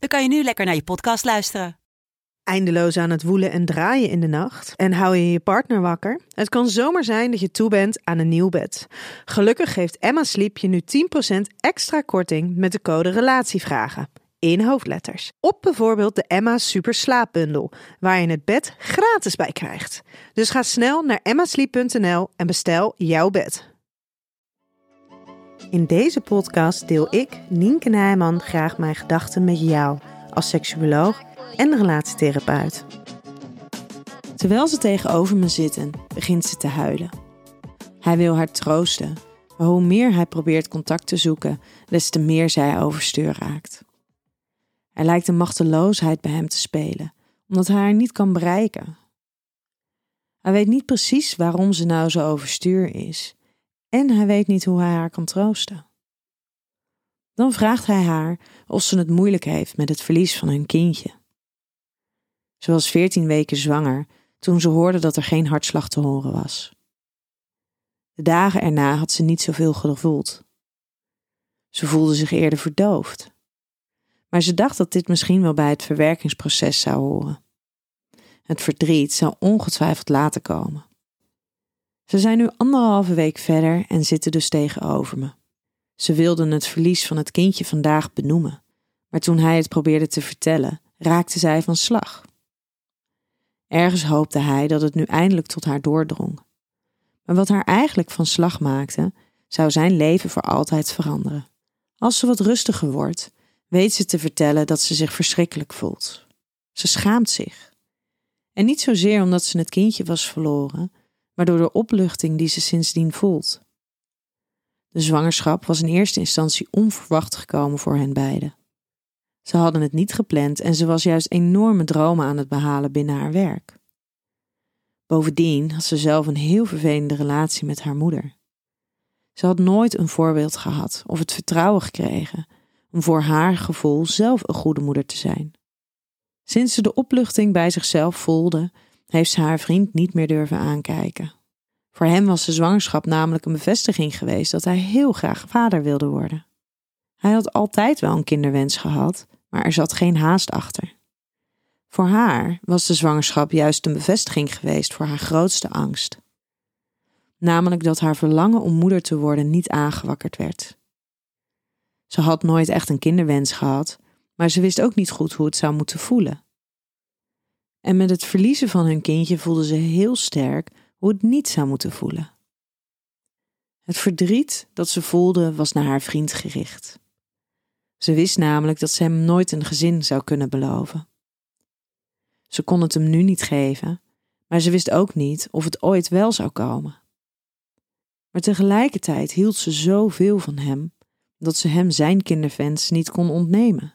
dan kan je nu lekker naar je podcast luisteren. Eindeloos aan het woelen en draaien in de nacht en hou je je partner wakker? Het kan zomaar zijn dat je toe bent aan een nieuw bed. Gelukkig geeft Emma Sleep je nu 10% extra korting met de code RELATIEVRAGEN in hoofdletters. Op bijvoorbeeld de Emma Super Slaapbundel, waar je het bed gratis bij krijgt. Dus ga snel naar emmasleep.nl en bestel jouw bed. In deze podcast deel ik, Nienke Nijman, graag mijn gedachten met jou als seksuoloog en relatietherapeut. Terwijl ze tegenover me zitten, begint ze te huilen. Hij wil haar troosten, maar hoe meer hij probeert contact te zoeken, des te meer zij overstuur raakt. Er lijkt een machteloosheid bij hem te spelen, omdat hij haar niet kan bereiken. Hij weet niet precies waarom ze nou zo overstuur is, en hij weet niet hoe hij haar kan troosten. Dan vraagt hij haar of ze het moeilijk heeft met het verlies van hun kindje. Ze was veertien weken zwanger toen ze hoorde dat er geen hartslag te horen was. De dagen erna had ze niet zoveel gevoeld. Ze voelde zich eerder verdoofd. Maar ze dacht dat dit misschien wel bij het verwerkingsproces zou horen. Het verdriet zou ongetwijfeld later komen. Ze zijn nu anderhalve week verder en zitten dus tegenover me. Ze wilden het verlies van het kindje vandaag benoemen, maar toen hij het probeerde te vertellen, raakte zij van slag. Ergens hoopte hij dat het nu eindelijk tot haar doordrong. Maar wat haar eigenlijk van slag maakte, zou zijn leven voor altijd veranderen. Als ze wat rustiger wordt, weet ze te vertellen dat ze zich verschrikkelijk voelt. Ze schaamt zich. En niet zozeer omdat ze het kindje was verloren, maar door de opluchting die ze sindsdien voelt. De zwangerschap was in eerste instantie onverwacht gekomen voor hen beiden. Ze hadden het niet gepland en ze was juist enorme dromen aan het behalen binnen haar werk. Bovendien had ze zelf een heel vervelende relatie met haar moeder. Ze had nooit een voorbeeld gehad of het vertrouwen gekregen om voor haar gevoel zelf een goede moeder te zijn. Sinds ze de opluchting bij zichzelf voelde, heeft ze haar vriend niet meer durven aankijken. Voor hem was de zwangerschap namelijk een bevestiging geweest dat hij heel graag vader wilde worden. Hij had altijd wel een kinderwens gehad, maar er zat geen haast achter. Voor haar was de zwangerschap juist een bevestiging geweest voor haar grootste angst. Namelijk dat haar verlangen om moeder te worden niet aangewakkerd werd. Ze had nooit echt een kinderwens gehad, maar ze wist ook niet goed hoe het zou moeten voelen. En met het verliezen van hun kindje voelde ze heel sterk hoe het niet zou moeten voelen. Het verdriet dat ze voelde was naar haar vriend gericht. Ze wist namelijk dat ze hem nooit een gezin zou kunnen beloven. Ze kon het hem nu niet geven, maar ze wist ook niet of het ooit wel zou komen. Maar tegelijkertijd hield ze zoveel van hem dat ze hem zijn kinderwens niet kon ontnemen.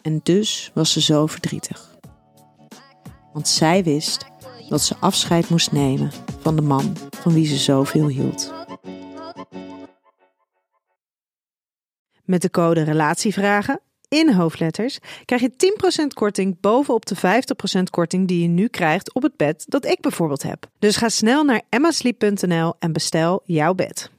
En dus was ze zo verdrietig. Want zij wist dat ze afscheid moest nemen van de man van wie ze zoveel hield. Met de code Relatievragen in hoofdletters krijg je 10% korting bovenop de 50% korting die je nu krijgt op het bed dat ik bijvoorbeeld heb. Dus ga snel naar emmasleep.nl en bestel jouw bed.